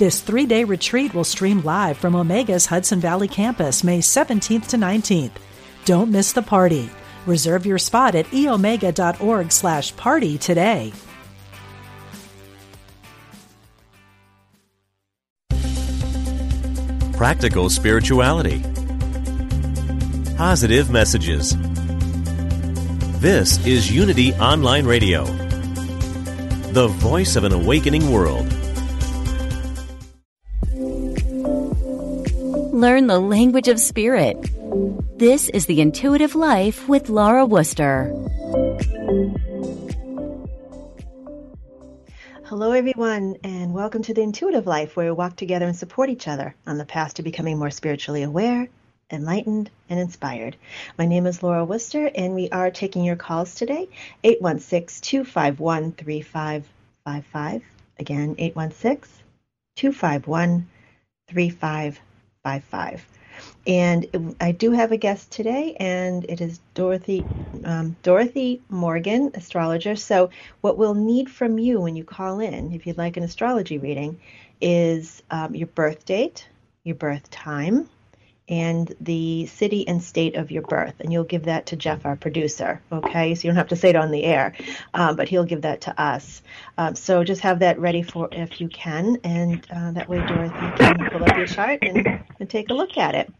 This three day retreat will stream live from Omega's Hudson Valley campus May 17th to 19th. Don't miss the party. Reserve your spot at eomega.org slash party today. Practical spirituality. Positive messages. This is Unity Online Radio, the voice of an awakening world. Learn the language of spirit. This is The Intuitive Life with Laura Wooster. Hello, everyone, and welcome to The Intuitive Life, where we walk together and support each other on the path to becoming more spiritually aware, enlightened, and inspired. My name is Laura Wooster, and we are taking your calls today 816 251 3555. Again, 816 251 3555 five five. And I do have a guest today, and it is Dorothy um, Dorothy Morgan, astrologer. So, what we'll need from you when you call in, if you'd like an astrology reading, is um, your birth date, your birth time, and the city and state of your birth. And you'll give that to Jeff, our producer. Okay, so you don't have to say it on the air, um, but he'll give that to us. Um, so just have that ready for if you can, and uh, that way Dorothy can pull up your chart and, and take a look at it.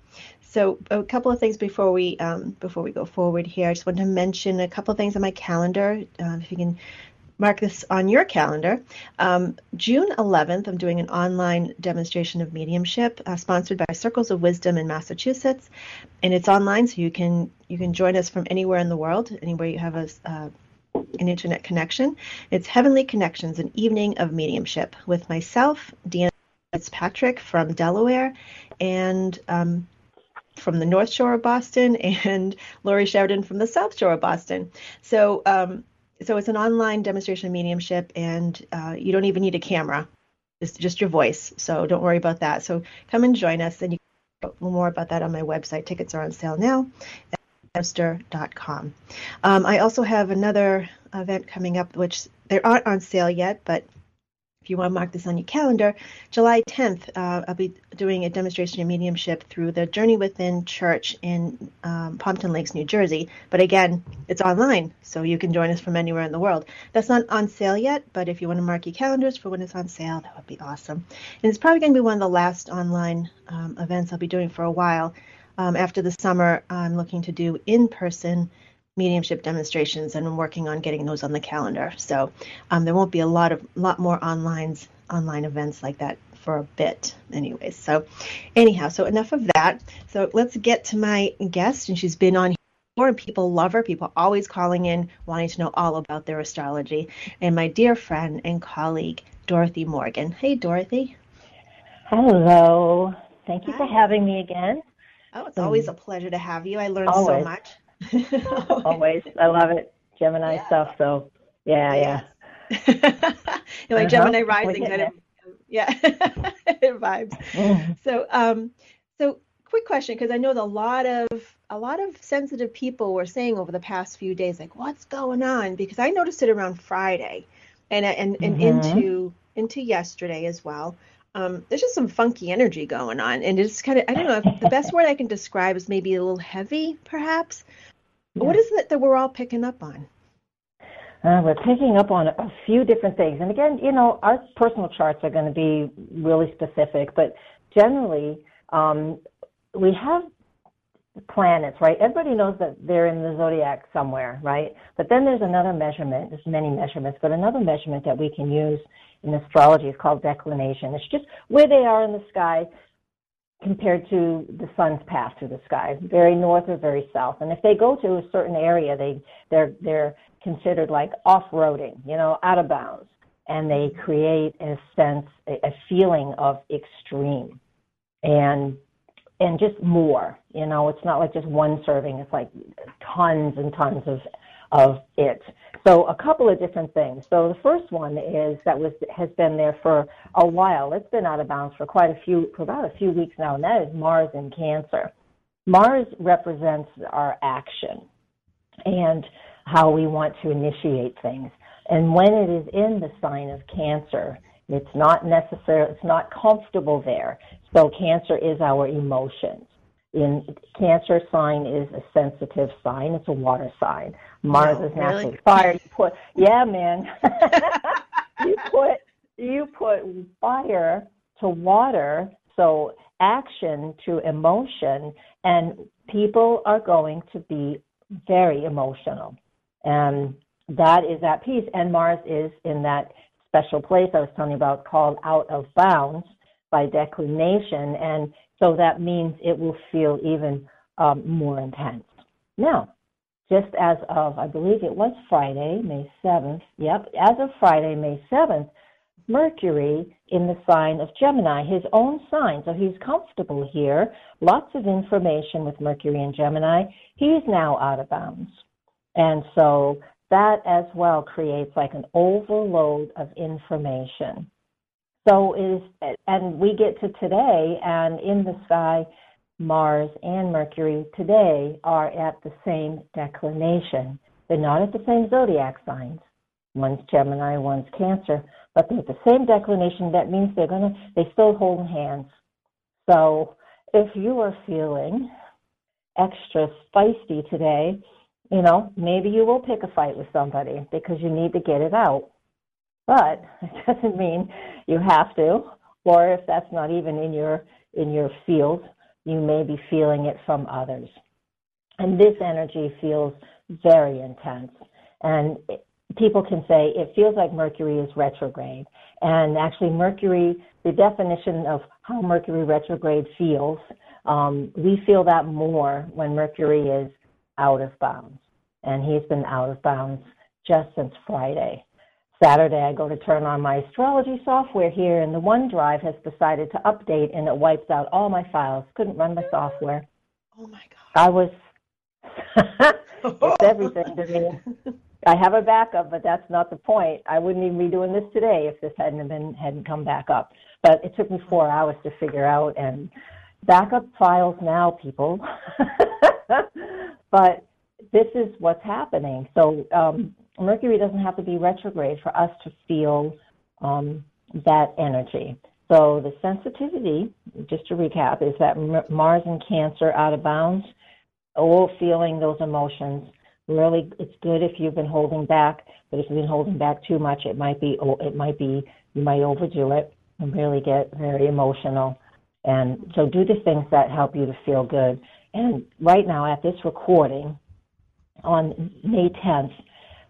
So a couple of things before we um, before we go forward here. I just want to mention a couple of things on my calendar. Uh, if you can mark this on your calendar. Um, June 11th, I'm doing an online demonstration of mediumship uh, sponsored by Circles of Wisdom in Massachusetts, and it's online, so you can you can join us from anywhere in the world, anywhere you have a uh, an internet connection. It's Heavenly Connections, an evening of mediumship with myself, Deanna Fitzpatrick from Delaware, and um, from the North Shore of Boston, and Lori Sheridan from the South Shore of Boston. So um, so it's an online demonstration of mediumship, and uh, you don't even need a camera. It's just your voice. So don't worry about that. So come and join us, and you can more about that on my website. Tickets are on sale now at Um, I also have another event coming up, which they aren't on sale yet, but if you want to mark this on your calendar, July 10th, uh, I'll be doing a demonstration of mediumship through the Journey Within Church in um, Pompton Lakes, New Jersey. But again, it's online, so you can join us from anywhere in the world. That's not on sale yet, but if you want to mark your calendars for when it's on sale, that would be awesome. And it's probably going to be one of the last online um, events I'll be doing for a while. Um, after the summer, I'm looking to do in person mediumship demonstrations, and I'm working on getting those on the calendar. So um, there won't be a lot of lot more online online events like that for a bit, anyways. So anyhow, so enough of that. So let's get to my guest, and she's been on here, and people love her. People always calling in, wanting to know all about their astrology. And my dear friend and colleague Dorothy Morgan. Hey, Dorothy. Hello. Thank you Hi. for having me again. Oh, it's always a pleasure to have you. I learned always. so much. Always. I love it. Gemini yeah. stuff. So, yeah, yeah. like uh-huh. Gemini rising kind of, yeah, it vibes. Mm. So, um, so quick question, because I know a lot of a lot of sensitive people were saying over the past few days, like, what's going on? Because I noticed it around Friday, and and and mm-hmm. into into yesterday as well. Um, there's just some funky energy going on, and it's kind of I don't know if the best word I can describe is maybe a little heavy, perhaps. Yeah. What is it that we're all picking up on? Uh, we're picking up on a few different things. And again, you know, our personal charts are going to be really specific, but generally, um, we have planets, right? Everybody knows that they're in the zodiac somewhere, right? But then there's another measurement, there's many measurements, but another measurement that we can use in astrology is called declination. It's just where they are in the sky compared to the sun's path through the sky, very north or very south. And if they go to a certain area, they they're they're considered like off-roading, you know, out of bounds, and they create a sense, a, feeling of extreme. and and just more. You know, it's not like just one serving; it's like tons and tons of of it. So a couple of different things. So the first one is that was has been there for a while. It's been out of bounds for quite a few for about a few weeks now, and that is Mars in Cancer. Mars represents our action and how we want to initiate things. And when it is in the sign of Cancer, it's not necessary, it's not comfortable there. So Cancer is our emotions. In Cancer sign is a sensitive sign. It's a water sign. Mars is naturally really? fire. You put, yeah, man. you put you put fire to water, so action to emotion, and people are going to be very emotional, and that is at peace. And Mars is in that special place I was telling you about called out of bounds by declination, and so that means it will feel even um, more intense. Now, just as of, I believe it was Friday, May 7th, yep, as of Friday, May 7th, Mercury in the sign of Gemini, his own sign, so he's comfortable here. Lots of information with Mercury in Gemini. He's now out of bounds. And so that as well creates like an overload of information. So is and we get to today and in the sky Mars and Mercury today are at the same declination. They're not at the same zodiac signs. One's Gemini, one's Cancer, but they're at the same declination. That means they're gonna they still hold hands. So if you are feeling extra spicy today, you know, maybe you will pick a fight with somebody because you need to get it out. But it doesn't mean you have to, or if that's not even in your in your field, you may be feeling it from others. And this energy feels very intense. And it, people can say it feels like Mercury is retrograde. And actually, Mercury, the definition of how Mercury retrograde feels, um, we feel that more when Mercury is out of bounds. And he's been out of bounds just since Friday. Saturday, I go to turn on my astrology software here, and the OneDrive has decided to update, and it wipes out all my files. Couldn't run my software. Oh my God. I was. it's everything to me. I have a backup, but that's not the point. I wouldn't even be doing this today if this hadn't been hadn't come back up. But it took me four hours to figure out, and backup files now, people. but this is what's happening. So um, Mercury doesn't have to be retrograde for us to feel um, that energy. So the sensitivity, just to recap, is that Mars and Cancer out of bounds, all feeling those emotions. Really, it's good if you've been holding back, but if you've been holding back too much, it might be it might be you might overdo it and really get very emotional. And so do the things that help you to feel good. And right now at this recording on May 10th,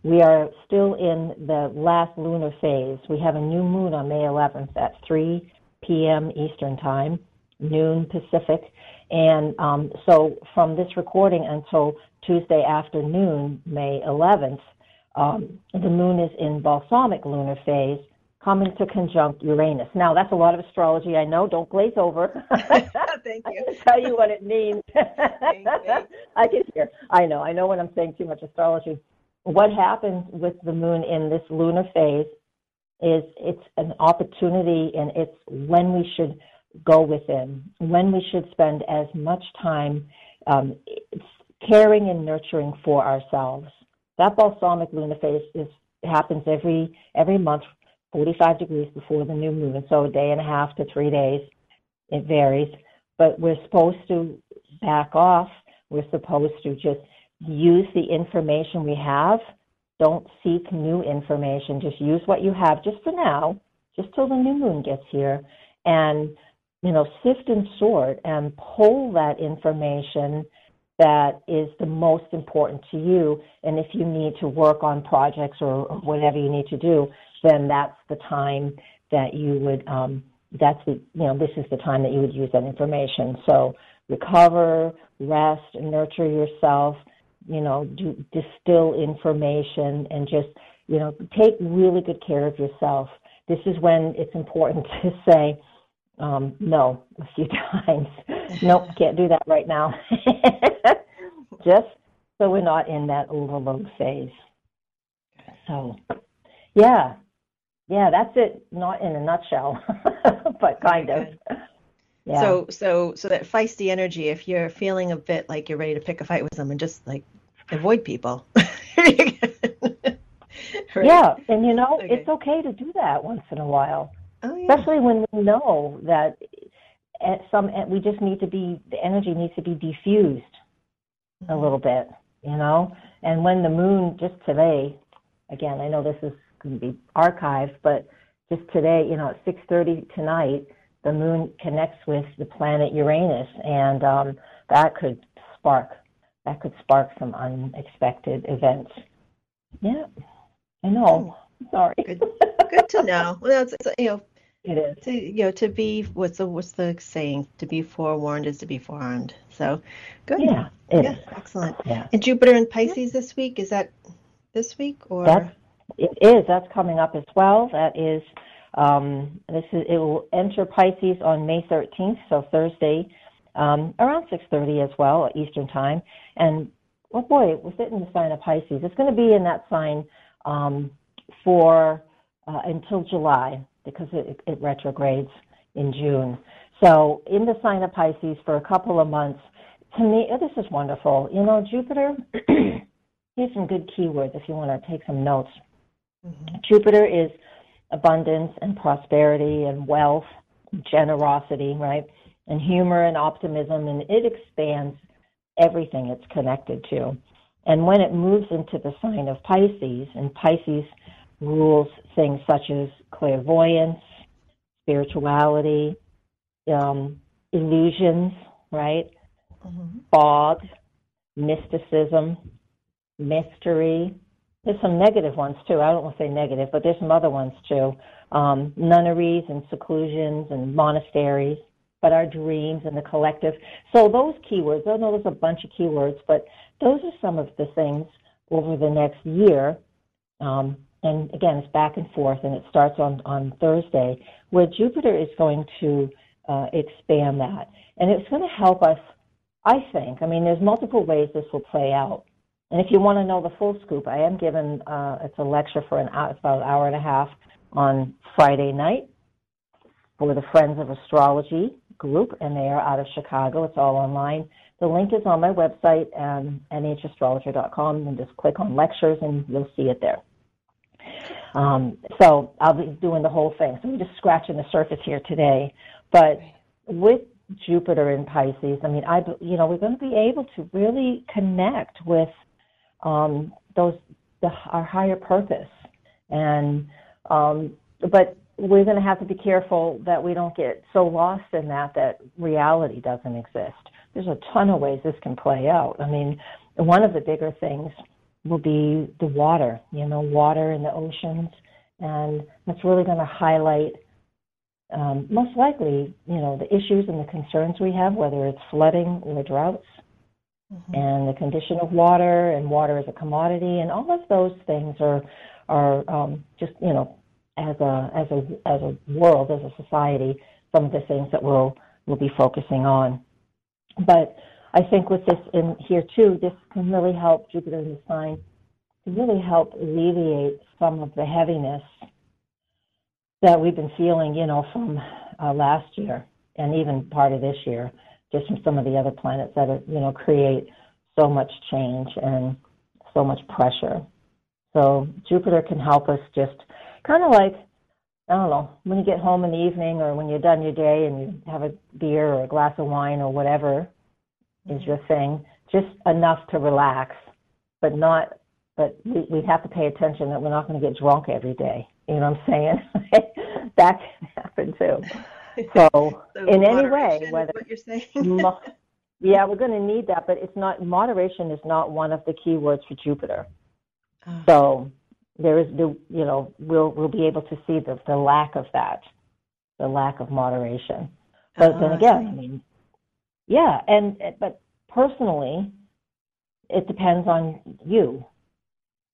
we are still in the last lunar phase. We have a new moon on May 11th at 3 p.m. Eastern Time, noon Pacific. And um, so from this recording until Tuesday afternoon, May 11th, um, the moon is in balsamic lunar phase, coming to conjunct Uranus. Now, that's a lot of astrology, I know. Don't glaze over. Thank you. I can tell you what it means. I can hear. I know. I know when I'm saying too much astrology what happens with the moon in this lunar phase is it's an opportunity and it's when we should go within, when we should spend as much time um, caring and nurturing for ourselves. That balsamic lunar phase is happens every every month, 45 degrees before the new moon, so a day and a half to three days. It varies, but we're supposed to back off. We're supposed to just use the information we have. Don't seek new information. Just use what you have just for now, just till the new moon gets here. And, you know, sift and sort and pull that information that is the most important to you. And if you need to work on projects or, or whatever you need to do, then that's the time that you would, um, that's the, you know, this is the time that you would use that information. So recover, rest, nurture yourself, you know, do, distill information and just, you know, take really good care of yourself. This is when it's important to say, um, no a few times. nope, can't do that right now. Just so we're not in that overload phase. So, yeah, yeah, that's it. Not in a nutshell, but kind of. Yeah. So, so, so that feisty energy. If you're feeling a bit like you're ready to pick a fight with someone, just like avoid people. right? Yeah, and you know, okay. it's okay to do that once in a while. Oh, yeah. Especially when we know that at some we just need to be the energy needs to be diffused mm-hmm. a little bit, you know. And when the moon just today, again, I know this is going to be archived, but just today, you know, at 6:30 tonight, the moon connects with the planet Uranus, and um, that could spark that could spark some unexpected events. Yeah, I know. Sorry. Good, good to know. Well, it's, it's, you know, it is. To, you know, to be what's the what's the saying? To be forewarned is to be forearmed. So, good. Yeah. yeah. Excellent. Yeah. And Jupiter in Pisces this week is that this week or? That's, it is. That's coming up as well. That is. Um, this is. It will enter Pisces on May 13th, so Thursday, um, around 6:30 as well Eastern time. And oh boy, it was it in the sign of Pisces. It's going to be in that sign um, for uh, until July because it, it retrogrades in June. So in the sign of Pisces for a couple of months, to me, oh, this is wonderful. You know, Jupiter, here's some good keywords if you want to take some notes. Mm-hmm. Jupiter is abundance and prosperity and wealth, generosity, right? And humor and optimism, and it expands everything it's connected to. And when it moves into the sign of Pisces, and Pisces rules things such as clairvoyance, spirituality, um, illusions, right? Mm-hmm. Fog, mysticism, mystery. There's some negative ones too. I don't want to say negative, but there's some other ones too. Um, nunneries and seclusions and monasteries, but our dreams and the collective. So those keywords, I know there's a bunch of keywords, but those are some of the things over the next year um, and again, it's back and forth, and it starts on, on Thursday, where Jupiter is going to uh, expand that. And it's going to help us, I think. I mean, there's multiple ways this will play out. And if you want to know the full scoop, I am given, uh, it's a lecture for an hour, it's about an hour and a half on Friday night for the Friends of Astrology group, and they are out of Chicago. It's all online. The link is on my website, um, nhastrologer.com, and just click on lectures, and you'll see it there. Um, so I'll be doing the whole thing. So I'm just scratching the surface here today. But with Jupiter in Pisces, I mean, I you know we're going to be able to really connect with um, those the, our higher purpose, and um, but we're going to have to be careful that we don't get so lost in that that reality doesn't exist. There's a ton of ways this can play out. I mean, one of the bigger things will be the water, you know, water in the oceans. And that's really going to highlight, um, most likely, you know, the issues and the concerns we have, whether it's flooding or droughts, mm-hmm. and the condition of water and water as a commodity, and all of those things are are um, just, you know, as a as a as a world, as a society, some of the things that we'll we'll be focusing on. But I think with this in here too, this can really help Jupiter in the sign to really help alleviate some of the heaviness that we've been feeling, you know, from uh, last year and even part of this year, just from some of the other planets that are, you know, create so much change and so much pressure. So Jupiter can help us just kind of like I don't know, when you get home in the evening or when you're done your day and you have a beer or a glass of wine or whatever, is your thing, just enough to relax, but not. But we, we have to pay attention that we're not going to get drunk every day. You know what I'm saying? that can happen too. So, so in any way, whether what you're saying. yeah, we're going to need that, but it's not moderation is not one of the key words for Jupiter. Oh. So there is the you know we'll we'll be able to see the the lack of that, the lack of moderation. But then oh, again, I mean, yeah, and but personally, it depends on you.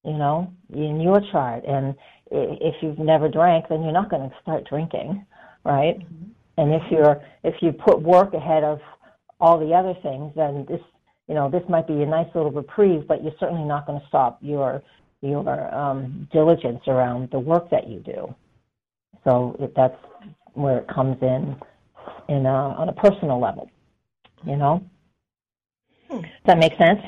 You know, in your chart, and if you've never drank, then you're not going to start drinking, right? Mm-hmm. And if you're if you put work ahead of all the other things, then this you know this might be a nice little reprieve, but you're certainly not going to stop your your um, diligence around the work that you do. So it, that's where it comes in in a, on a personal level. You know, hmm. does that make sense?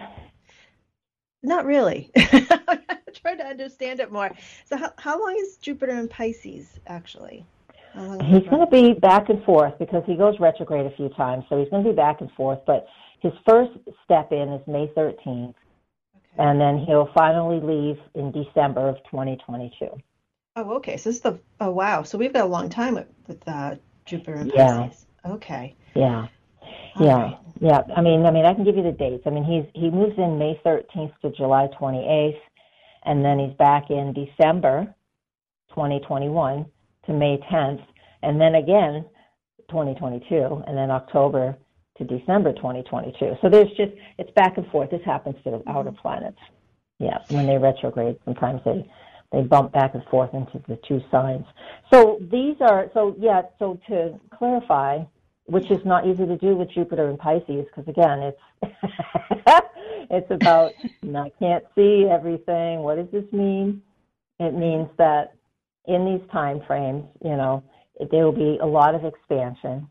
Not really. I'm trying to understand it more. So, how, how long is Jupiter in Pisces actually? He's going to be back and forth because he goes retrograde a few times, so he's going to be back and forth. But his first step in is May 13th, okay. and then he'll finally leave in December of 2022. Oh, okay. So this is the oh wow. So we've got a long time with, with uh, Jupiter and Pisces. Yeah. Okay. Yeah. All yeah. Right. Yeah. I mean, I mean, I can give you the dates. I mean, he's he moves in May 13th to July 28th, and then he's back in December 2021 to May 10th, and then again 2022, and then October to December 2022. So there's just it's back and forth. This happens to the outer planets. Yeah, when they retrograde, sometimes they they bump back and forth into the two signs. So these are so yeah. So to clarify, which is not easy to do with Jupiter and Pisces, because again, it's it's about I can't see everything. What does this mean? It means that in these time frames, you know, there will be a lot of expansion.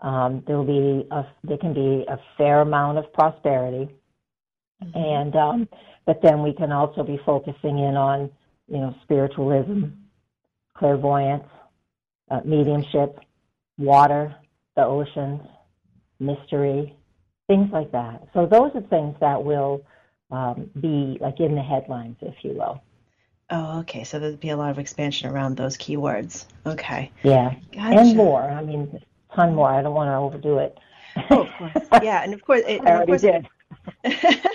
Um, there will be a, there can be a fair amount of prosperity, mm-hmm. and um, but then we can also be focusing in on you know spiritualism, clairvoyance, uh, mediumship, water, the oceans, mystery, things like that. So those are things that will um, be like in the headlines, if you will. Oh, okay. So there'd be a lot of expansion around those keywords. Okay. Yeah. Gotcha. And more. I mean, a ton more. I don't want to overdo it. Oh, of course. Yeah, and of course, it, I already course, did.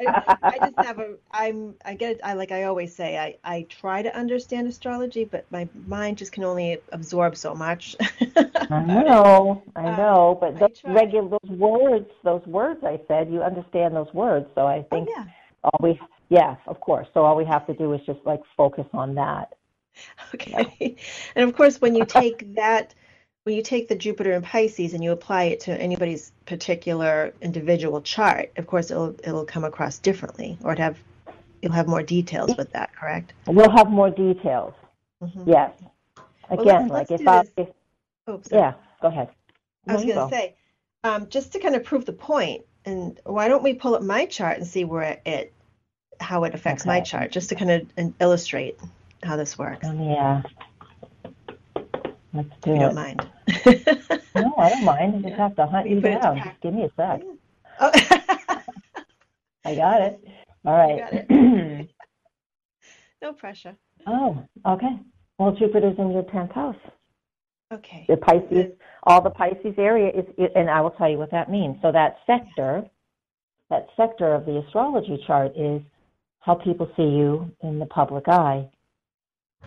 I, I, just have a i'm i get it i like i always say i i try to understand astrology but my mind just can only absorb so much i know i uh, know but those regular those words those words i said you understand those words so i oh, think oh, yeah. all we yeah, of course. So all we have to do is just like focus on that. Okay. Yeah. And of course, when you take that, when you take the Jupiter and Pisces and you apply it to anybody's particular individual chart, of course, it'll it'll come across differently, or it have you'll have more details with that. Correct? We'll have more details. Mm-hmm. Yes. Again, well, let's, let's like if I, if, oh, yeah, go ahead. I was going to say, um, just to kind of prove the point, and why don't we pull up my chart and see where it how it affects okay. my chart, just to kind of illustrate how this works. Um, yeah. Let's do you it. don't mind. no, I don't mind. I just have to hunt you down. Just give me a sec. Oh. I got it. All right. It. no pressure. Oh, okay. Well, Jupiter's in your 10th house. Okay. The Pisces, all the Pisces area is, and I will tell you what that means. So that sector, that sector of the astrology chart is how people see you in the public eye.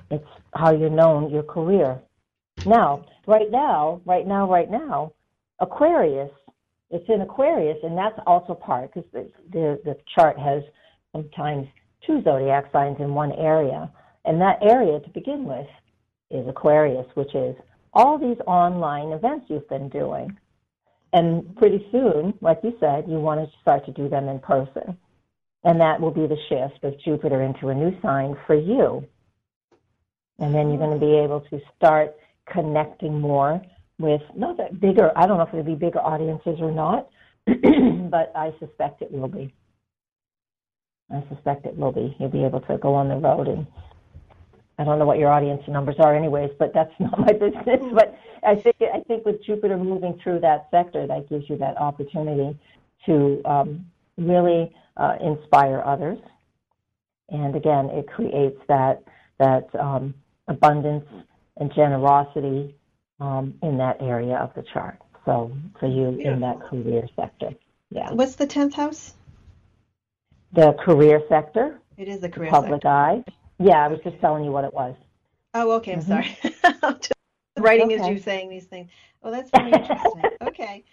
It's how you're known, your career. Now, right now, right now, right now, Aquarius, it's in Aquarius, and that's also part because the, the, the chart has sometimes two zodiac signs in one area. And that area to begin with is Aquarius, which is all these online events you've been doing. And pretty soon, like you said, you want to start to do them in person. And that will be the shift of Jupiter into a new sign for you. And then you're going to be able to start connecting more with not that bigger, I don't know if it'll be bigger audiences or not, but I suspect it will be. I suspect it will be. You'll be able to go on the road and I don't know what your audience numbers are anyways, but that's not my business. But I think I think with Jupiter moving through that sector, that gives you that opportunity to um, really uh, inspire others. And again, it creates that that um, abundance and generosity um, in that area of the chart. So for you Beautiful. in that career sector. Yeah. What's the tenth house? The career sector. It is the career public sector. eye. Yeah, I was just telling you what it was. Oh, okay. I'm mm-hmm. sorry. Writing okay. as you saying these things. Well, that's very interesting. okay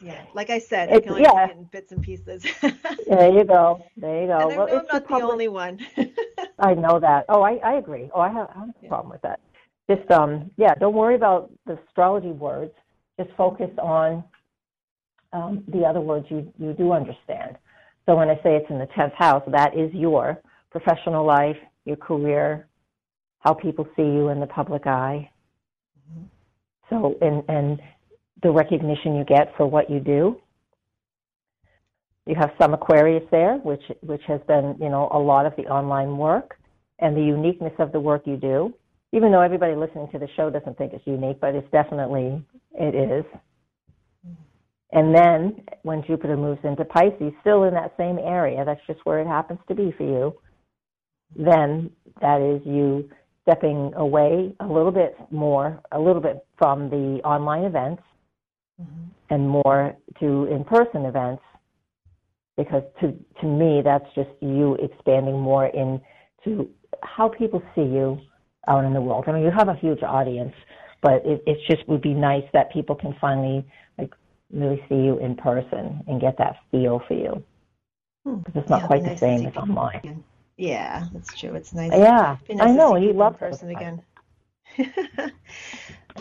yeah, like I said, it's, I can only yeah. in bits and pieces. there you go. There you go. And well, I'm not the, public... only one. I know that. Oh, I, I agree. Oh, I have, I have a yeah. problem with that. just um, yeah, don't worry about the astrology words. Just focus on um, the other words you you do understand. So when I say it's in the tenth house, that is your professional life, your career, how people see you in the public eye. Mm-hmm. So and and the recognition you get for what you do. You have some Aquarius there, which which has been you know a lot of the online work and the uniqueness of the work you do. Even though everybody listening to the show doesn't think it's unique, but it's definitely it is. And then when Jupiter moves into Pisces, still in that same area, that's just where it happens to be for you, then that is you stepping away a little bit more, a little bit from the online events mm-hmm. and more to in person events because to to me that's just you expanding more into how people see you out in the world. I mean, you have a huge audience, but it, it just would be nice that people can finally like really see you in person and get that feel for you because hmm. it's not yeah, quite the nice same as online. Again. Yeah, that's true. It's nice. Yeah, nice I know. You love person again.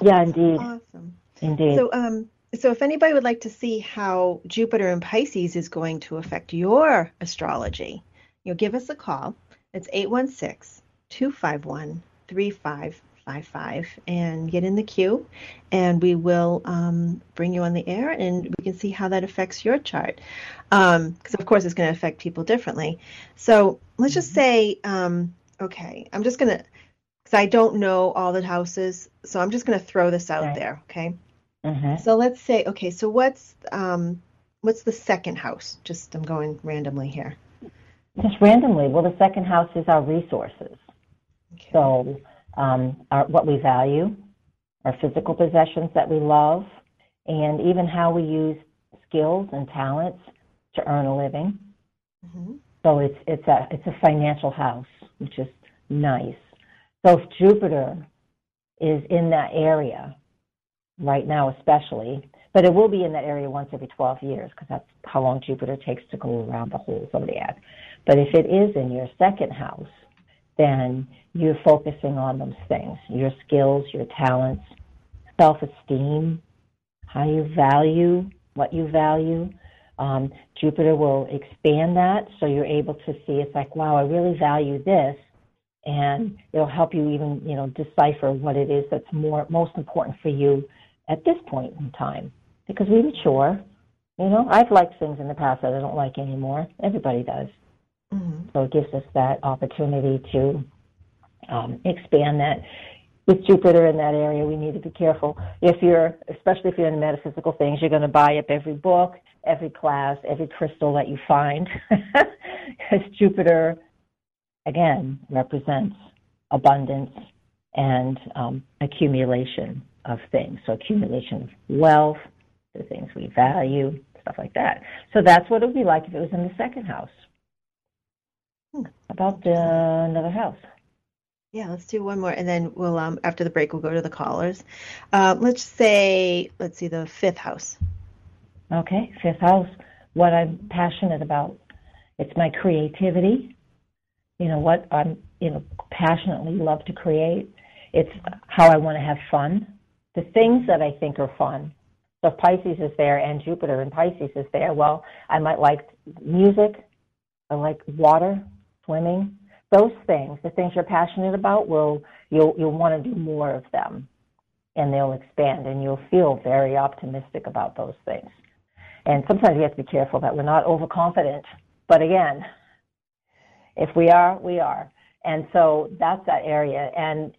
yeah, indeed. Awesome. Indeed. So, um, so if anybody would like to see how Jupiter in Pisces is going to affect your astrology, you know, give us a call. It's 816 251 3555 and get in the queue, and we will um, bring you on the air and we can see how that affects your chart. Because, um, of course, it's going to affect people differently. So let's just mm-hmm. say, um, okay, I'm just going to, because I don't know all the houses, so I'm just going to throw this out there, okay? Mm-hmm. So let's say, okay, so what's um, what's the second house? Just I'm going randomly here. Just randomly. Well, the second house is our resources. Okay. So, um, our, what we value, our physical possessions that we love, and even how we use skills and talents to earn a living. Mm-hmm. So it's it's a it's a financial house, which is nice. So if Jupiter is in that area right now, especially, but it will be in that area once every 12 years because that's how long Jupiter takes to go around the whole zodiac. But if it is in your second house, then you're focusing on those things your skills, your talents, self esteem, how you value what you value. Um, Jupiter will expand that so you're able to see it's like, wow, I really value this. And it'll help you even, you know, decipher what it is that's more most important for you at this point in time. Because we mature. You know, I've liked things in the past that I don't like anymore. Everybody does. Mm-hmm. So it gives us that opportunity to um, expand that. With Jupiter in that area, we need to be careful. If you're, especially if you're in metaphysical things, you're going to buy up every book, every class, every crystal that you find, because Jupiter, again, represents abundance and um, accumulation of things. So accumulation of wealth, the things we value, stuff like that. So that's what it would be like if it was in the second house. Hmm. About the, another house. Yeah, let's do one more, and then we'll um after the break we'll go to the callers. Uh, let's say let's see the fifth house. Okay, fifth house. What I'm passionate about. It's my creativity. You know what I'm you know passionately love to create. It's how I want to have fun. The things that I think are fun. So if Pisces is there and Jupiter and Pisces is there, well, I might like music. I like water, swimming those things, the things you're passionate about, will you'll you'll want to do more of them, and they'll expand, and you'll feel very optimistic about those things. And sometimes we have to be careful that we're not overconfident. But again, if we are, we are. And so that's that area. And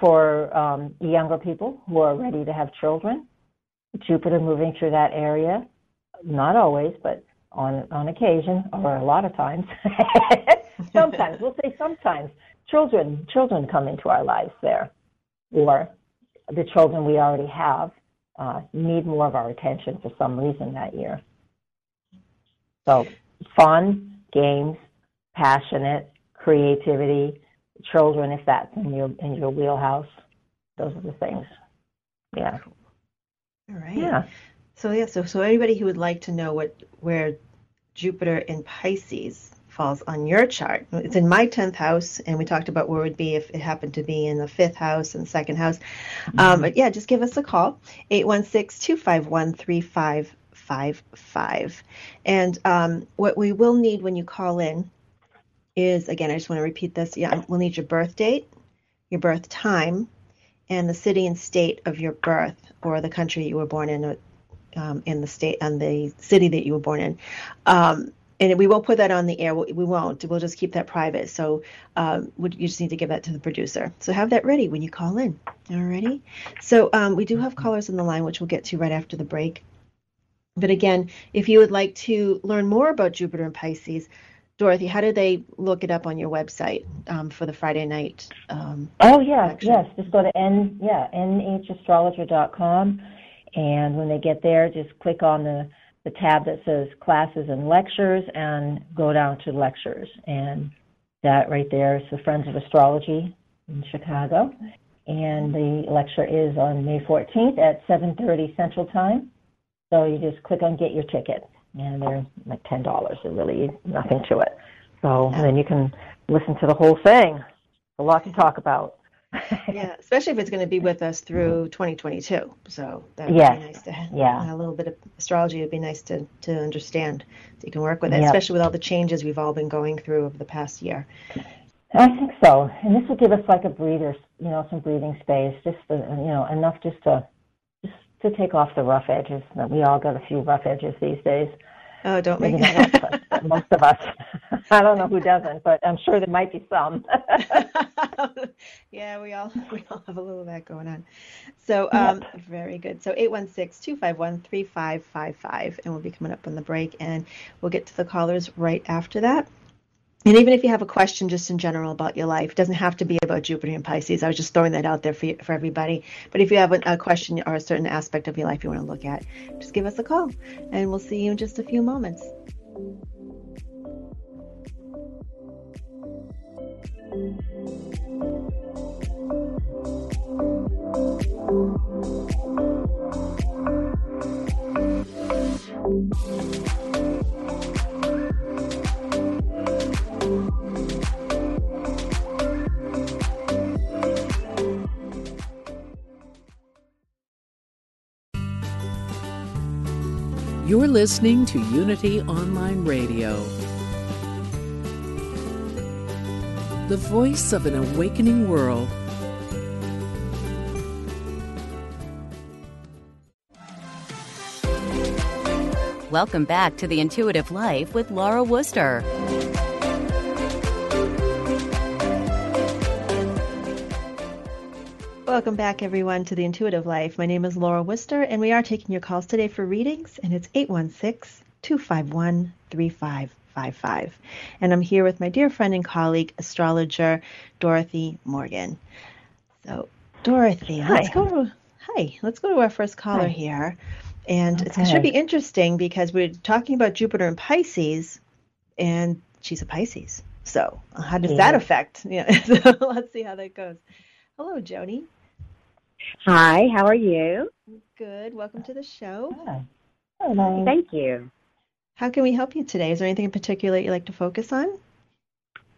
for um, younger people who are ready to have children, Jupiter moving through that area, not always, but on on occasion or a lot of times. Sometimes. We'll say sometimes. Children children come into our lives there. Or the children we already have uh, need more of our attention for some reason that year. So fun games passionate creativity children if that's in your in your wheelhouse those are the things yeah all right yeah so yeah so so anybody who would like to know what where Jupiter in Pisces falls on your chart. It's in my 10th house, and we talked about where it would be if it happened to be in the fifth house and second house. Mm-hmm. Um, but yeah, just give us a call 816 251 3555. And um, what we will need when you call in is again, I just want to repeat this. Yeah, we'll need your birth date, your birth time, and the city and state of your birth or the country you were born in, um, in the state and the city that you were born in. Um, and we won't put that on the air. We won't. We'll just keep that private. So um, you just need to give that to the producer. So have that ready when you call in. Alrighty. So um, we do have callers on the line, which we'll get to right after the break. But again, if you would like to learn more about Jupiter and Pisces, Dorothy, how do they look it up on your website um, for the Friday night? Um, oh yeah, yes. Just go to n yeah nhastrologer.com, and when they get there, just click on the the tab that says classes and lectures, and go down to lectures, and that right there is the Friends of Astrology in Chicago, and the lecture is on May 14th at 7:30 Central Time. So you just click on get your ticket and they're like ten dollars. They're really nothing to it. So and then you can listen to the whole thing. A lot to talk about. yeah, especially if it's going to be with us through 2022. So that would yes. be nice to have yeah. a little bit of astrology. Would be nice to to understand. So you can work with it, yep. especially with all the changes we've all been going through over the past year. I think so, and this will give us like a breather, you know, some breathing space, just to, you know, enough just to to take off the rough edges. We all got a few rough edges these days. Oh, don't make it. most of us. I don't know who doesn't, but I'm sure there might be some. yeah, we all we all have a little of that going on. So, um, yep. very good. So, 816-251-3555, and we'll be coming up on the break, and we'll get to the callers right after that. And even if you have a question just in general about your life, it doesn't have to be about Jupiter and Pisces. I was just throwing that out there for, you, for everybody. But if you have a, question or a certain aspect of your life you want to look at, just give us a call. And we'll see you in just a few moments. You're listening to Unity Online Radio, the voice of an awakening world. Welcome back to The Intuitive Life with Laura Wooster. Welcome back, everyone, to The Intuitive Life. My name is Laura Wooster, and we are taking your calls today for readings, and it's 816 251 3555. And I'm here with my dear friend and colleague, astrologer Dorothy Morgan. So, Dorothy, hi. let's go to, hi, let's go to our first caller hi. here. And okay. it should be interesting because we're talking about Jupiter and Pisces, and she's a Pisces. So, how does yeah. that affect? Yeah, so let's see how that goes. Hello, Joni. Hi, how are you? Good. Welcome to the show. Hi. Hello. Thank you. How can we help you today? Is there anything in particular you'd like to focus on?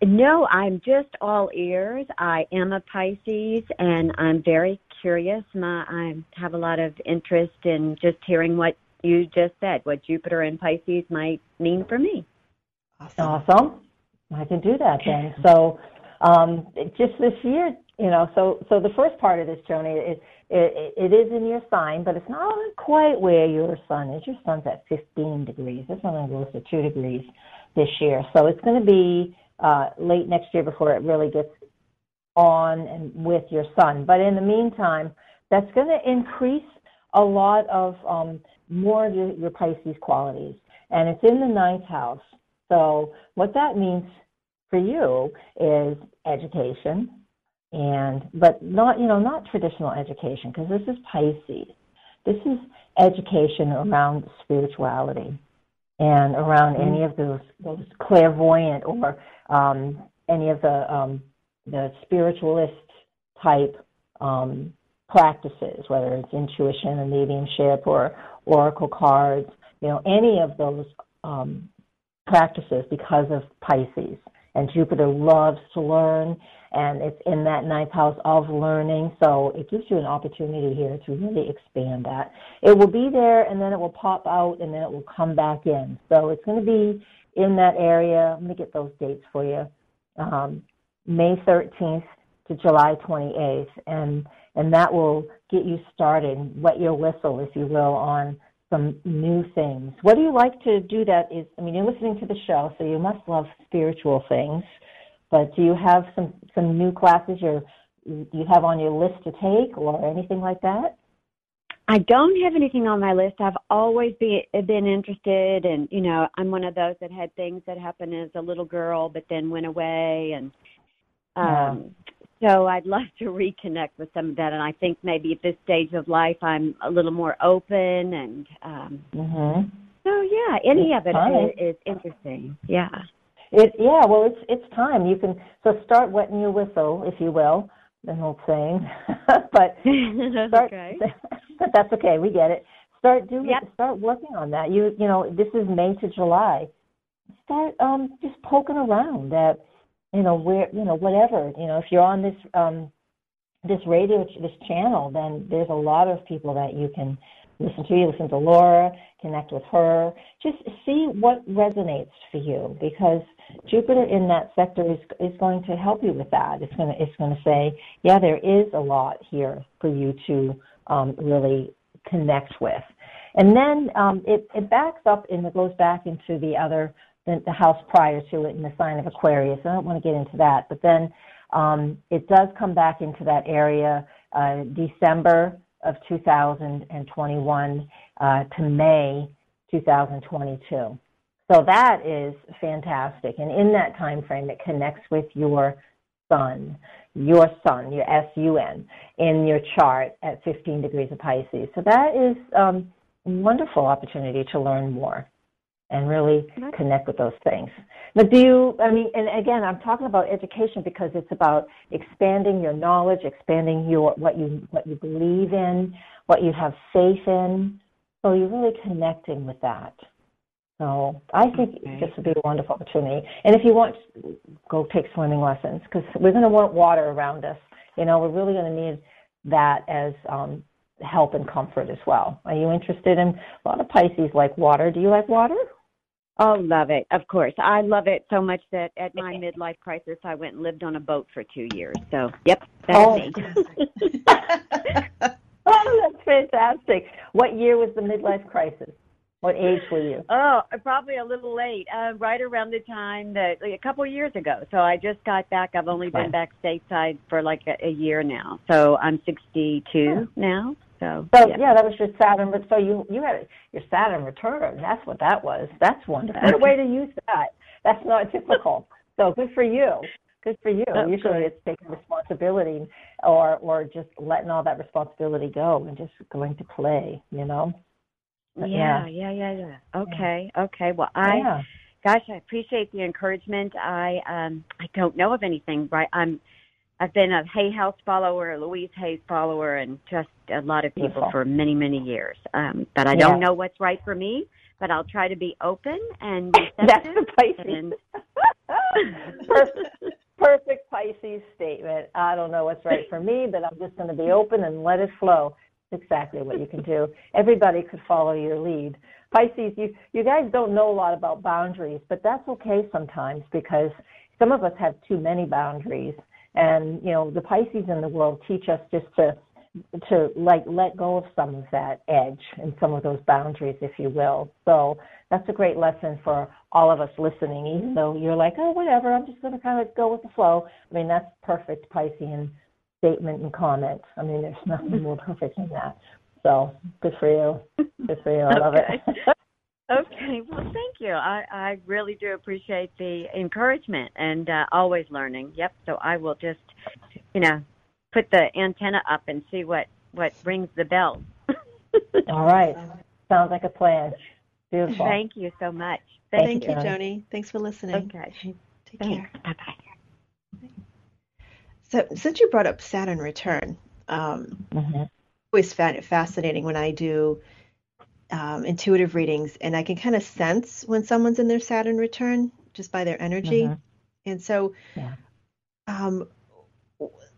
No, I'm just all ears. I am a Pisces and I'm very curious. My, I have a lot of interest in just hearing what you just said, what Jupiter and Pisces might mean for me. Awesome. Awesome. I can do that then. So, um, just this year, you know, so so the first part of this, Joni, it, it it is in your sign, but it's not quite where your sun is. Your sun's at 15 degrees. This one goes to two degrees this year, so it's going to be uh, late next year before it really gets on and with your sun. But in the meantime, that's going to increase a lot of um, more of your, your Pisces qualities, and it's in the ninth house. So what that means for you is education and but not you know not traditional education because this is Pisces. This is education around spirituality and around mm-hmm. any of those those clairvoyant or um, any of the um, the spiritualist type um, practices, whether it's intuition and mediumship or oracle cards, you know, any of those um, practices because of Pisces. And Jupiter loves to learn, and it's in that ninth house of learning. So it gives you an opportunity here to really expand that. It will be there, and then it will pop out, and then it will come back in. So it's going to be in that area. Let me get those dates for you. Um, May 13th to July 28th, and and that will get you started, wet your whistle, if you will, on some new things. What do you like to do that is, I mean, you're listening to the show, so you must love spiritual things, but do you have some, some new classes you're, you have on your list to take or anything like that? I don't have anything on my list. I've always be, been interested, and you know, I'm one of those that had things that happened as a little girl, but then went away, and um, so I'd love to reconnect with some of that, and I think maybe at this stage of life, I'm a little more open, and um, mm-hmm. so yeah, any it's of it time. is, is interesting. Yeah. It yeah, well, it's it's time. You can so start wetting your whistle, if you will, an old saying. but start, okay. but that's okay. We get it. Start doing. Yep. Start working on that. You you know this is May to July. Start um just poking around at you know where you know whatever you know if you're on this um this radio this channel then there's a lot of people that you can listen to. You listen to Laura connect with her. Just see what resonates for you because Jupiter in that sector is is going to help you with that. It's going to it's going to say yeah there is a lot here for you to um, really connect with. And then um, it, it backs up and it goes back into the other the, the house prior to it in the sign of Aquarius. I don't want to get into that, but then um, it does come back into that area uh, December of 2021 uh, to May 2022. So that is fantastic, and in that time frame, it connects with your sun, your sun, your S-U-N, in your chart at 15 degrees of Pisces. So that is um, a wonderful opportunity to learn more and really connect with those things. But do you, I mean, and again, I'm talking about education because it's about expanding your knowledge, expanding your, what you, what you believe in, what you have faith in. So you're really connecting with that. So I think Okay. this would be a wonderful opportunity. And if you want, go take swimming lessons because we're going to want water around us. You know, we're really going to need that as um, help and comfort as well. Are you interested in a lot of Pisces like water? Do you like water? Oh, love it. Of course. I love it so much that at my midlife crisis, I went and lived on a boat for two years. So, yep, that's Oh. me. Oh, that's fantastic. What year was the midlife crisis? What age were you? Oh, probably a little late. Uh, right around the time that like, a couple of years ago. So I just got back. I've only been back stateside for like a, a year now. So I'm 62 now. So, So yeah. yeah, that was your Saturn. But so you you had your Saturn return. That's what that was. That's wonderful. What a way to use that. That's not typical. So good for you. Good for you. Oh, Usually it's taking responsibility or or just letting all that responsibility go and just going to play. You know. But yeah, yeah, yeah, yeah. Okay, okay. Well, I yeah. gosh, I appreciate the encouragement. I um I don't know of anything, right? I'm I've been a Hay House follower, a Louise Hay's follower, and just a lot of people Beautiful. for many, many years. Um, but I Yeah. don't know what's right for me. But I'll try to be open and That's the Pisces. and- perfect, perfect Pisces statement. I don't know what's right for me, but I'm just going to be open and let it flow. Exactly what you can do. Everybody could follow your lead. Pisces, you you guys don't know a lot about boundaries, but that's okay sometimes because some of us have too many boundaries, and you know the Pisces in the world teach us just to to like let go of some of that edge and some of those boundaries, if you will. So that's a great lesson for all of us listening, even though you're like, oh, whatever, I'm just going to kind of go with the flow. I mean, that's perfect Piscean statement and comment. I mean, there's nothing more perfect than that. So good for you. Good for you. I love it. Okay, well, thank you. I, I really do appreciate the encouragement and uh, always learning. Yep. So I will just, you know, put the antenna up and see what what rings the bell. all right. Sounds like a plan. Beautiful. Thank you so much. Thank Thank you, you. Joni. Thanks for listening. Okay. Take care. Bye bye. So, since you brought up Saturn return, um, Mhm. always fa- fascinating when I do um, intuitive readings, and I can kind of sense when someone's in their Saturn return just by their energy. Mm-hmm. And so, Yeah. um,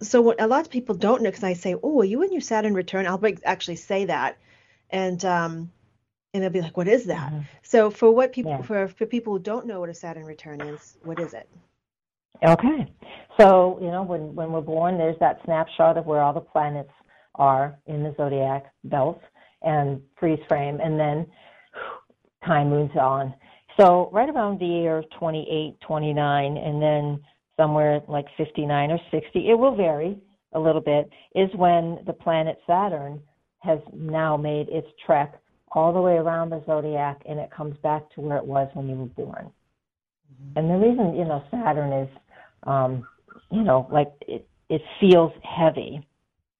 so what a lot of people don't know because I say, "Oh, are you in your Saturn return?" I'll actually say that, and um, and they'll be like, "What is that?" Mhm. So for what people Yeah. for for people who don't know what a Saturn return is, what is it? Okay. So, you know, when, when we're born, there's that snapshot of where all the planets are in the zodiac belt and freeze frame, and then time moves on. So, right around the year 28, 29, and then somewhere like 59 or 60, it will vary a little bit, is when the planet Saturn has now made its trek all the way around the zodiac and it comes back to where it was when you were born. And the reason, you know, Saturn is, um, you know, like it, it feels heavy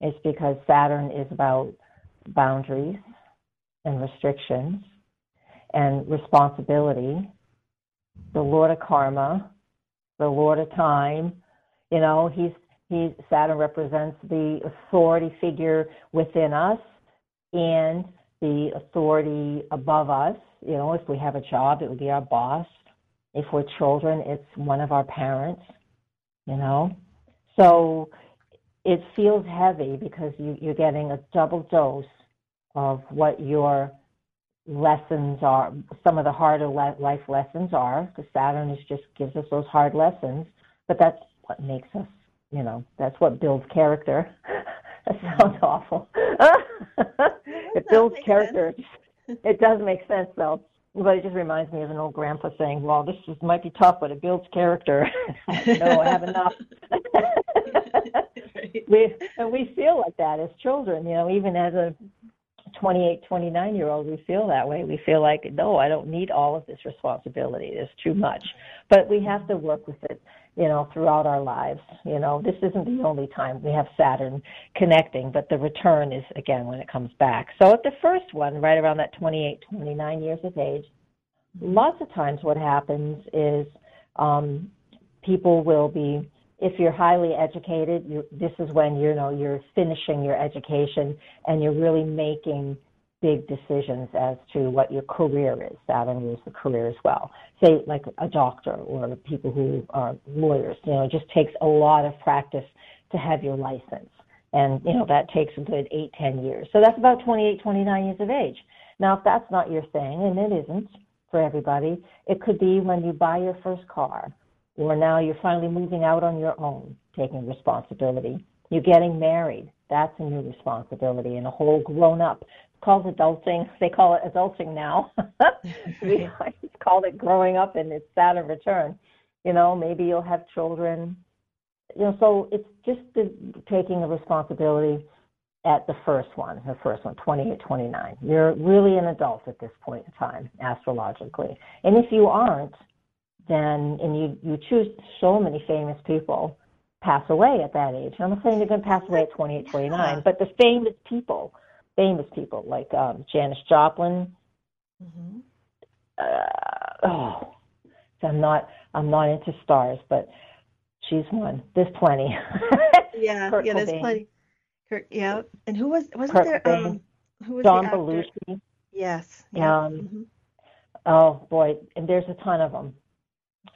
is because Saturn is about boundaries and restrictions and responsibility, the Lord of karma, the Lord of time. You know, he's he's Saturn represents the authority figure within us and the authority above us. You know, if we have a job, it would be our boss. If we're children, it's one of our parents. You know, so it feels heavy because you, you're getting a double dose of what your lessons are. Some of the harder le- life lessons are because Saturn is just gives us those hard lessons, but that's what makes us. You know, that's what builds character. that sounds awful. it builds character. It does make sense though. But it just reminds me of an old grandpa saying, "Well, this is, might be tough, but it builds character." no, I have enough. we and we feel like that as children. You know, even as a 28, 29 year old, we feel that way. We feel like, no, I don't need all of this responsibility. It's too much. But we have to work with it, you know, throughout our lives. You know, this isn't the only time we have Saturn connecting, but the return is, again, when it comes back. So at the first one, right around that 28, 29 years of age, lots of times what happens is um, people will be if you're highly educated, you, this is when you know you're finishing your education and you're really making big decisions as to what your career is. Saturn rules the career as well. Say like a doctor or people who are lawyers. You know, it just takes a lot of practice to have your license, and you know that takes a good eight, ten years. So that's about 28, 29 years of age. Now, if that's not your thing, and it isn't for everybody, it could be when you buy your first car or now you're finally moving out on your own, taking responsibility. You're getting married. That's a new responsibility and a whole grown up. Called adulting. They call it adulting now. we called it growing up and it's Saturn return. You know, maybe you'll have children. You know, so it's just the, taking a responsibility at the first one, the first one, 28, 29. You're really an adult at this point in time, astrologically. And if you aren't, then and you you choose so many famous people pass away at that age. I'm not saying they're going to pass away at 28, 29, but the famous people, famous people like um, Janis Joplin. Mm-hmm. Uh, oh, I'm not I'm not into stars, but she's one. There's plenty. Yeah, Kurt yeah, there's plenty. Kurt, yeah, and who was wasn't Kurt there? Cobain. Um, who was John the? Belushi. Yes. Yeah. Um, mhm. Oh boy, and there's a ton of them,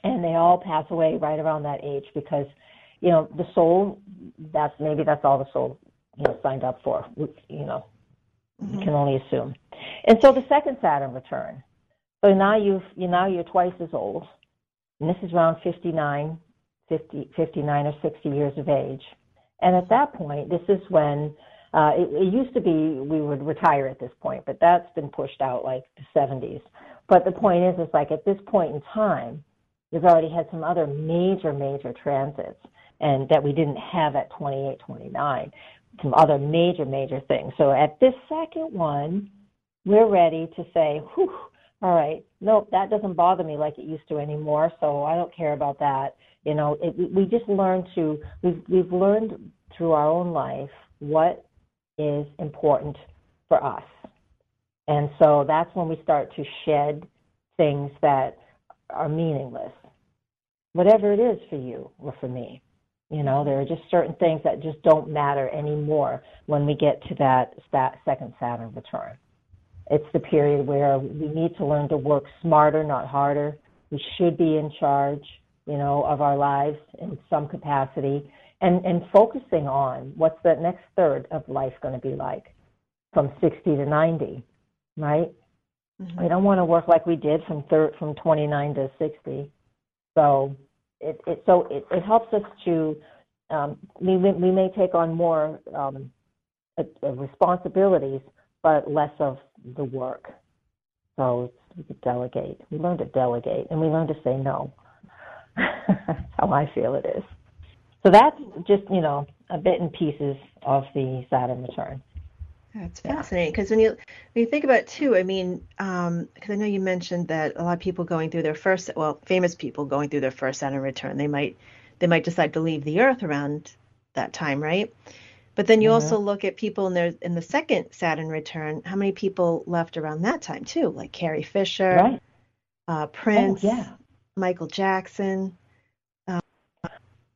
and they all pass away right around that age because, you know, the soul. That's maybe that's all the soul, you know, signed up for. You know, you can only assume. And so the second Saturn return. So now you've you now you're twice as old, and this is around 59, 50, 59 or 60 years of age. And at that point, this is when uh, it, it used to be we would retire at this point, but that's been pushed out like the 70s. But the point is, it's like at this point in time, we've already had some other major, major transits, and that we didn't have at 28, 29. Some other major, major things. So at this second one, we're ready to say, whew, all right, nope, that doesn't bother me like it used to anymore, so I don't care about that. You know, it, we just learn to, we've, we've learned through our own life what is important for us. And so that's when we start to shed things that are meaningless, whatever it is for you or for me. You know, there are just certain things that just don't matter anymore when we get to that, that second Saturn return. It's the period where we need to learn to work smarter, not harder. We should be in charge, you know, of our lives in some capacity and, and focusing on what's the next third of life going to be like from 60 to 90, right? Mm-hmm. We don't want to work like we did from thir- from 29 to 60. So it, it so it, it helps us to um, we we may take on more um, responsibilities, but less of the work. So we could delegate. We learn to delegate, and we learn to say no. that's how I feel it is. So that's just you know a bit and pieces of the Saturn return. That's fascinating because when you when you think about it too, I mean, because um, I know you mentioned that a lot of people going through their first, well, famous people going through their first Saturn return, they might they might decide to leave the Earth around that time, right? But then you mm-hmm. also look at people in their in the second Saturn return. How many people left around that time too? Like Carrie Fisher, right. uh, Prince, oh, yeah. Michael Jackson.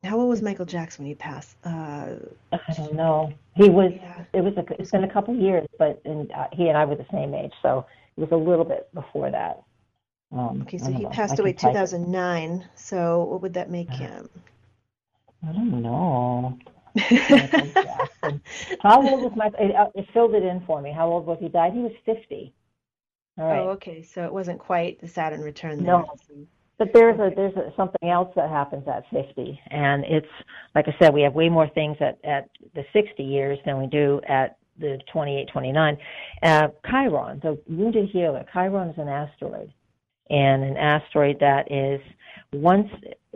How old was Michael Jackson when he passed? Uh, I don't know. He was. Yeah. It was. A, it's been a couple years, but and uh, he and I were the same age, so it was a little bit before that. Um, okay, so he know. passed away 2009. So what would that make him? I don't know. How old was Michael? It, uh, it, filled it in for me. How old was he? Died. He was 50. All right. Oh, okay. So it wasn't quite the Saturn return. Then. No. But there's a there's a, something else that happens at 50, and it's like I said, we have way more things at at the 60 years than we do at the 28, 29. Uh, Chiron, the wounded healer. Chiron is an asteroid, and an asteroid that is once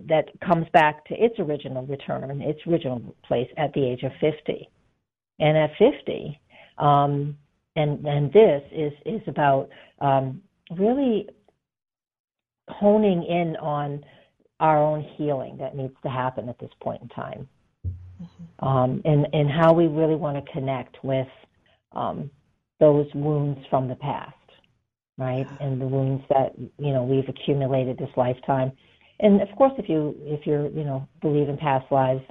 that comes back to its original return, its original place at the age of 50. And at 50, um, and, and this is, is about um, really honing in on our own healing that needs to happen at this point in time. Mm-hmm. Um, and, and how we really want to connect with um, those wounds from the past, right? And the wounds that, you know, we've accumulated this lifetime and of course, if you if you're you know believe in past lives,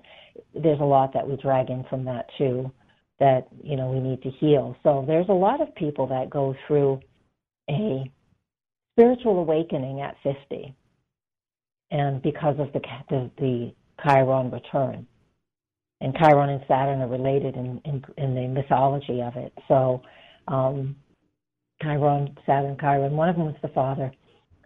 there's a lot that we drag in from that too, that you know we need to heal. So there's a lot of people that go through a spiritual awakening at 50, and because of the the, the Chiron return, and Chiron and Saturn are related in in, in the mythology of it. So um, Chiron, Saturn, Chiron. One of them was the father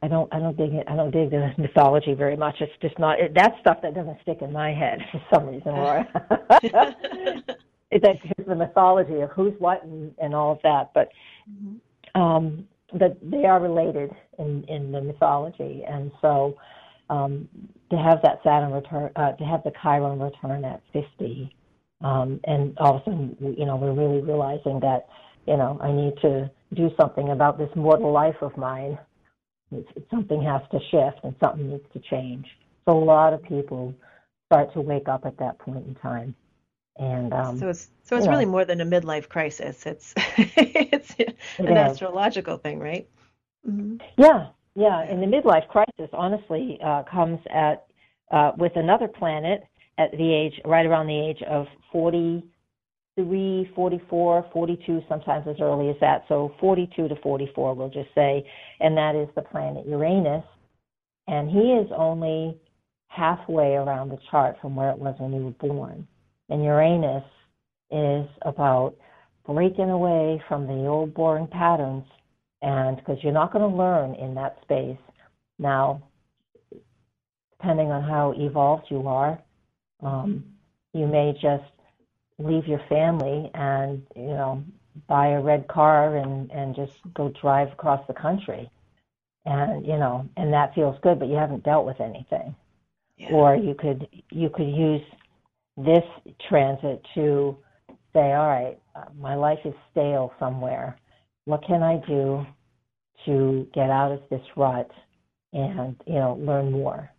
I don't I don't dig it I don't dig the mythology very much. It's just not it, that's stuff that doesn't stick in my head for some reason, Laura. that's just the mythology of who's what and, and all of that. But mm-hmm. um that they are related in in the mythology, and so um, to have that Saturn return, uh, to have the Chiron return at 50, um, and all of a sudden, you know, we're really realizing that, you know, I need to do something about this mortal life of mine it's, something has to shift and something needs to change. So a lot of people start to wake up at that point in time. And um, so it's so it's really know, more than a midlife crisis. It's it's it an is. astrological thing, right? Mm-hmm. Yeah, yeah. And the midlife crisis, honestly, uh, comes at uh, with another planet at the age right around the age of 40 43, 44, 42, sometimes as early as that. So 42 to 44, we'll just say. And that is the planet Uranus. And he is only halfway around the chart from where it was when you were born. And Uranus is about breaking away from the old boring patterns. And because you're not going to learn in that space. Now, depending on how evolved you are, um, you may just leave your family and you know buy a red car and and just go drive across the country and you know and that feels good but you haven't dealt with anything yeah. or you could you could use this transit to say all right uh, my life is stale somewhere what can i do to get out of this rut and you know learn more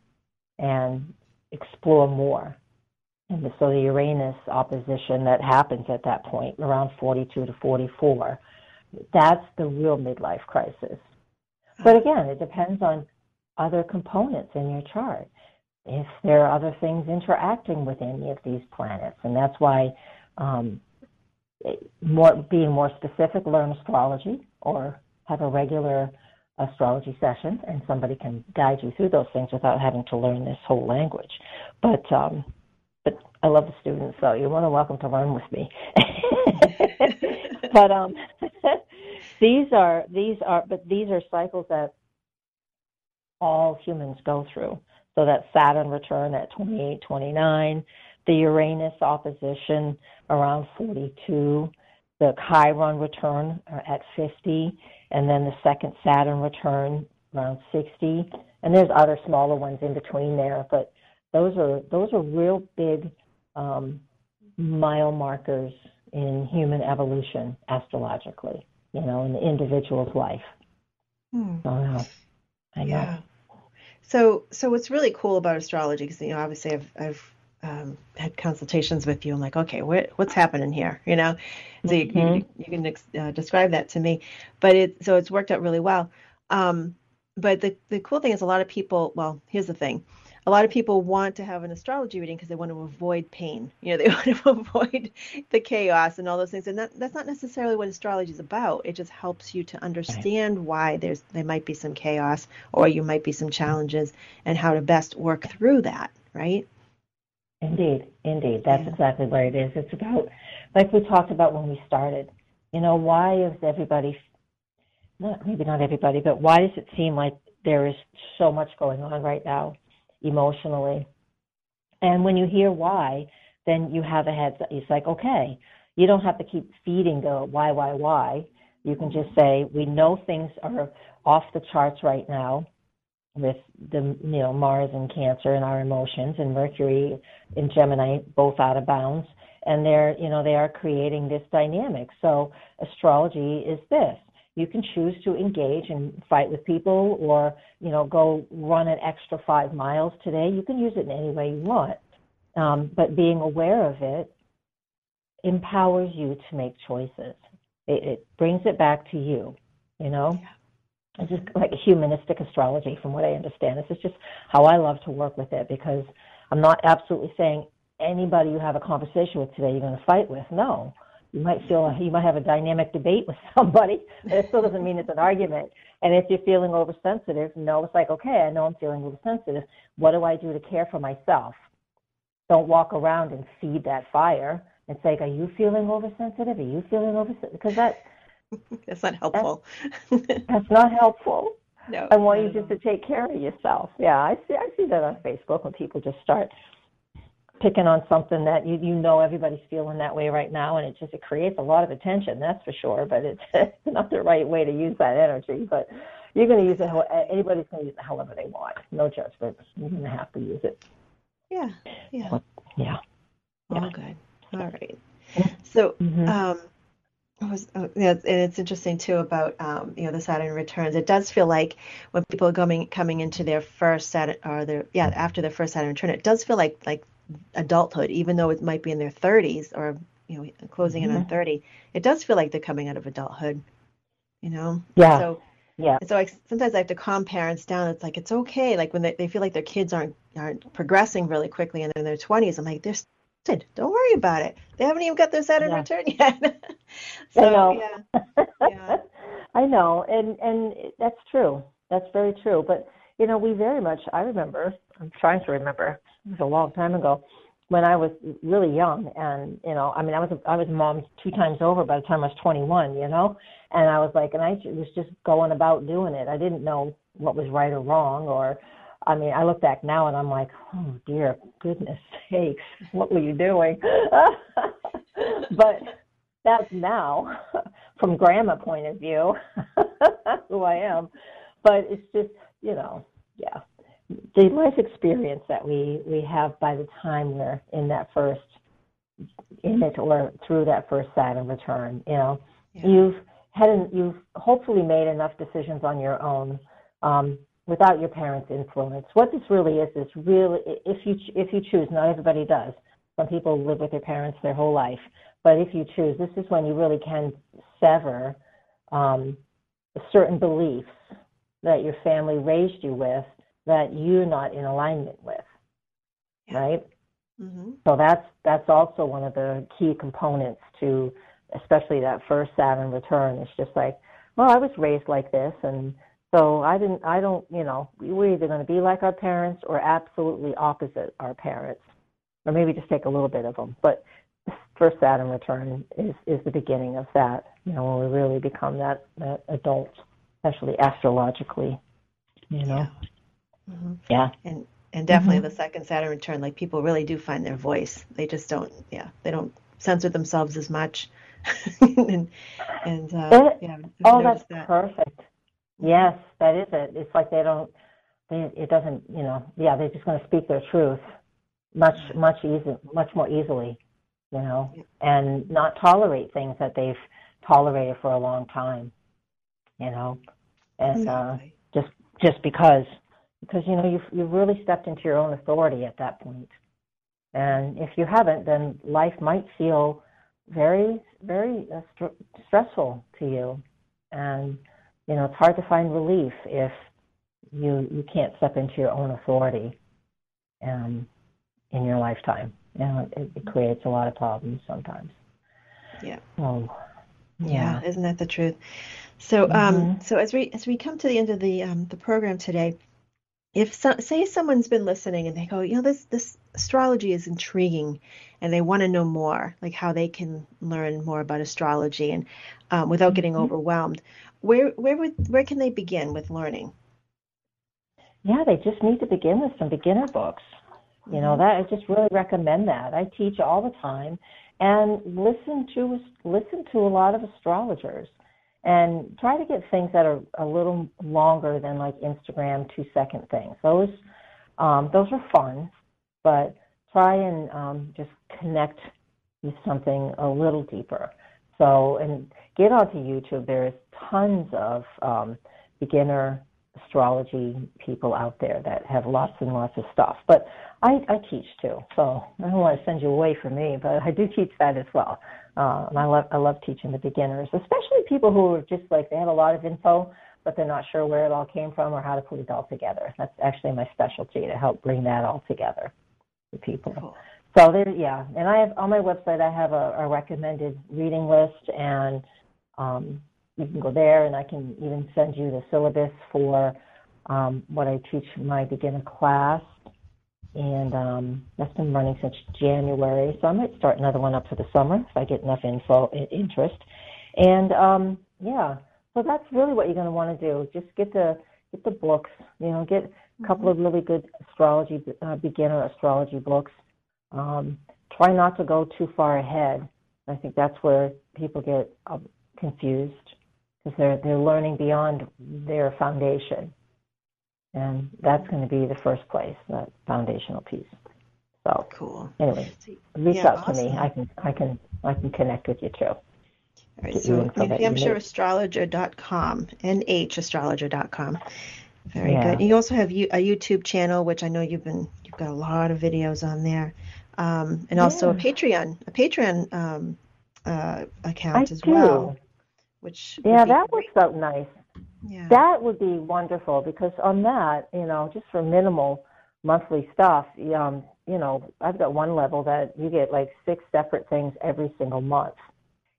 and explore more and so the Uranus opposition that happens at that point, around 42 to 44, that's the real midlife crisis. But again, it depends on other components in your chart. If there are other things interacting with any of these planets, and that's why um, more being more specific, learn astrology or have a regular astrology session, and somebody can guide you through those things without having to learn this whole language. But um, but I love the students, so you're more than welcome to learn with me. but um, these are these are but these are cycles that all humans go through. So that Saturn return at 28, 29, the Uranus opposition around 42, the Chiron return at 50, and then the second Saturn return around 60. And there's other smaller ones in between there, but those are those are real big um, mile markers in human evolution astrologically. You know, in the individual's life. Hmm. So, I know. Yeah. So, so what's really cool about astrology, because you know, obviously, I've I've um, had consultations with you. I'm like, okay, what what's happening here? You know, so you, Mhm. you, you can uh, describe that to me. But it so it's worked out really well. Um, but the the cool thing is, a lot of people. Well, here's the thing. A lot of people want to have an astrology reading because they want to avoid pain. You know, they want to avoid the chaos and all those things. And that, that's not necessarily what astrology is about. It just helps you to understand why there's there might be some chaos or you might be some challenges and how to best work through that. Right? Indeed, indeed. That's Yeah. exactly what it is. It's about, like we talked about when we started, you know, why is everybody, not maybe not everybody, but why does it seem like there is so much going on right now emotionally? And when you hear why, then you have a head, it's like, okay, you don't have to keep feeding the why, why, why. You can just say, we know things are off the charts right now with the you know Mars and Cancer and our emotions and Mercury in Gemini both out of bounds and they're you know they are creating this dynamic so astrology is this you can choose to engage and fight with people or you know go run an extra five miles today you can use it in any way you want um, but being aware of it empowers you to make choices it, it brings it back to you you know it's just like humanistic astrology from what I understand. This is just how I love to work with it because I'm not absolutely saying anybody you have a conversation with today you're going to fight with. No. You might feel you might have a dynamic debate with somebody, but it still doesn't mean it's an argument. And if you're feeling oversensitive, no, it's like, okay, I know I'm feeling oversensitive. What do I do to care for myself? Don't walk around and feed that fire and say, Are you feeling oversensitive? Are you feeling oversensitive? Because that That's not helpful. that's not helpful. no. I want you just to take care of yourself. Yeah, I see. I see that on Facebook when people just start picking on something that you you know everybody's feeling that way right now, and it just it creates a lot of attention. That's for sure. But it's, it's not the right way to use that energy. But you're going to use it. how- Anybody's going to use it however they want. No judgment. You're going to have to use it. all. Yeah. Yeah. Yeah. All good. All right. So, Mhm. um, it was, uh, yeah, and it's interesting too about um, you know the Saturn returns. It does feel like when people are coming coming into their first Saturn or their yeah after their first Saturn return, it does feel like like adulthood, even though it might be in their 30s or you know closing in on mm-hmm. 30. It does feel like they're coming out of adulthood. You know. Yeah. So Yeah. so I, sometimes I have to calm parents down. It's like it's okay. Like when they, they feel like their kids aren't aren't progressing really quickly and they're in their twenties, I'm like, they're good. Don't worry about it. They haven't even got their Saturn Yeah. return yet. so I know. yeah, Yeah. I know, and and that's true. That's very true. But you know, we very much. I remember. I'm trying to remember. It was a long time ago when I was really young, and you know, I mean, I was I was mom two times over by the time I was 21. You know, and I was like, and I was just going about doing it. I didn't know what was right or wrong, or I mean, I look back now and I'm like, oh dear goodness sakes, what were you doing? but that's now from grandma point of view who I am. But it's just, you know, yeah. The life experience that we, we have by the time we're in that first in it or through that first Saturn return, you know. Yeah. You've had an, you've hopefully made enough decisions on your own um, without your parents' influence. What this really is is really if you if you choose, not everybody does. Some people live with their parents their whole life, but if you choose, this is when you really can sever um, certain beliefs that your family raised you with that you're not in alignment with, Yeah. right? hmm So that's that's also one of the key components to especially that first Saturn return, it's just like, well, I was raised like this, and so I didn't, I don't, you know, we're either going to be like our parents or absolutely opposite our parents, or maybe just take a little bit of them. But first Saturn return is is the beginning of that. You know, when we really become that that adult, especially astrologically. You know. Yeah. Mm-hmm. yeah. And and definitely mm-hmm. the second Saturn return, like people really do find their voice. They just don't. Yeah, they don't censor themselves as much. and and uh, yeah, oh, that's that. perfect. Yes, that is it. It's like they don't. They, it doesn't. You know. Yeah, they're just going to speak their truth much much easy much more easily you know, and not tolerate things that they've tolerated for a long time, you know, and uh, just just because because you know you've you've really stepped into your own authority at that point, and if you haven't, then life might feel very very uh, st- stressful to you, and you know it's hard to find relief if you you can't step into your own authority, um, in your lifetime you know, it, it creates a lot of problems sometimes. Yeah. Oh, yeah. yeah. Isn't that the truth? So, um, mm-hmm. um, so as we as we come to the end of the um, the program today, if so, say someone's been listening and they go, you know, this this astrology is intriguing, and they want to know more, like how they can learn more about astrology and um, without getting mm-hmm. overwhelmed, where where would where can they begin with learning? Yeah, they just need to begin with some beginner books. You know that I just really recommend that. I teach all the time, and listen to listen to a lot of astrologers, and try to get things that are a little longer than like Instagram two second things. Those um, those are fun, but try and um, just connect with something a little deeper. So and get onto YouTube. There's tons of um, beginner astrology people out there that have lots and lots of stuff. But I, I teach too, so I don't want to send you away from me, but I do teach that as well. Uh, and I love I love teaching the beginners, especially people who are just like they have a lot of info, but they're not sure where it all came from or how to put it all together. That's actually my specialty to help bring that all together for people. Cool. So there, yeah, and I have on my website I have a, a recommended reading list, and um, you can go there, and I can even send you the syllabus for um, what I teach my beginner class. And um, that's been running since January, so I might start another one up for the summer if I get enough info interest. And um, yeah, so that's really what you're going to want to do. Just get the get the books. You know, get a couple of really good astrology uh, beginner astrology books. Um, try not to go too far ahead. I think that's where people get uh, confused because they're they're learning beyond their foundation, and that's going to be the first place, that foundational piece. So cool. Anyway, reach yeah, out awesome. to me. I can I can I can connect with you too. All right, so NewHampshireAstrologer.com, NHAstrologer.com. Very yeah. good. You also have a YouTube channel, which I know you've been you've got a lot of videos on there, um, and also yeah. a Patreon a Patreon um, uh, account I as do. well which yeah, that great. works out nice. Yeah. That would be wonderful because on that, you know, just for minimal monthly stuff, um, you know, I've got one level that you get like six separate things every single month,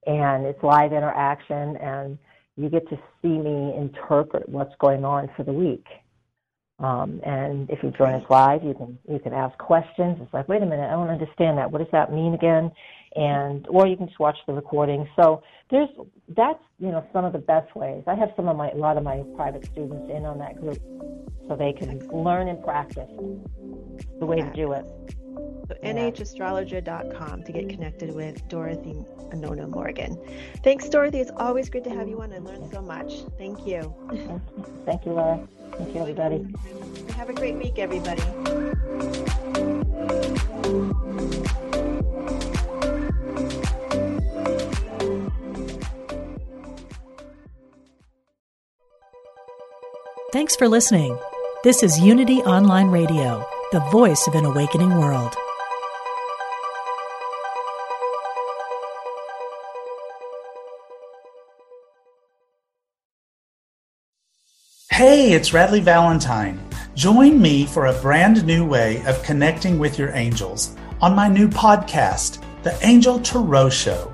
and it's live interaction, and you get to see me interpret what's going on for the week. Um, and if you join us live, you can you can ask questions. It's like, wait a minute, I don't understand that. What does that mean again? And or you can just watch the recording. So there's that's you know some of the best ways. I have some of my a lot of my private students in on that group, so they can learn and practice the way to do it. So nhastrologer.com to get connected with Dorothy Anono Morgan. Thanks, Dorothy. It's always great to have you on. I learned so much. Thank you. Thank you, Laura. Thank you, everybody. Have a great week, everybody. Thanks for listening. This is Unity Online Radio, the voice of an awakening world. Hey, it's Radleigh Valentine. Join me for a brand new way of connecting with your angels on my new podcast, The Angel Tarot Show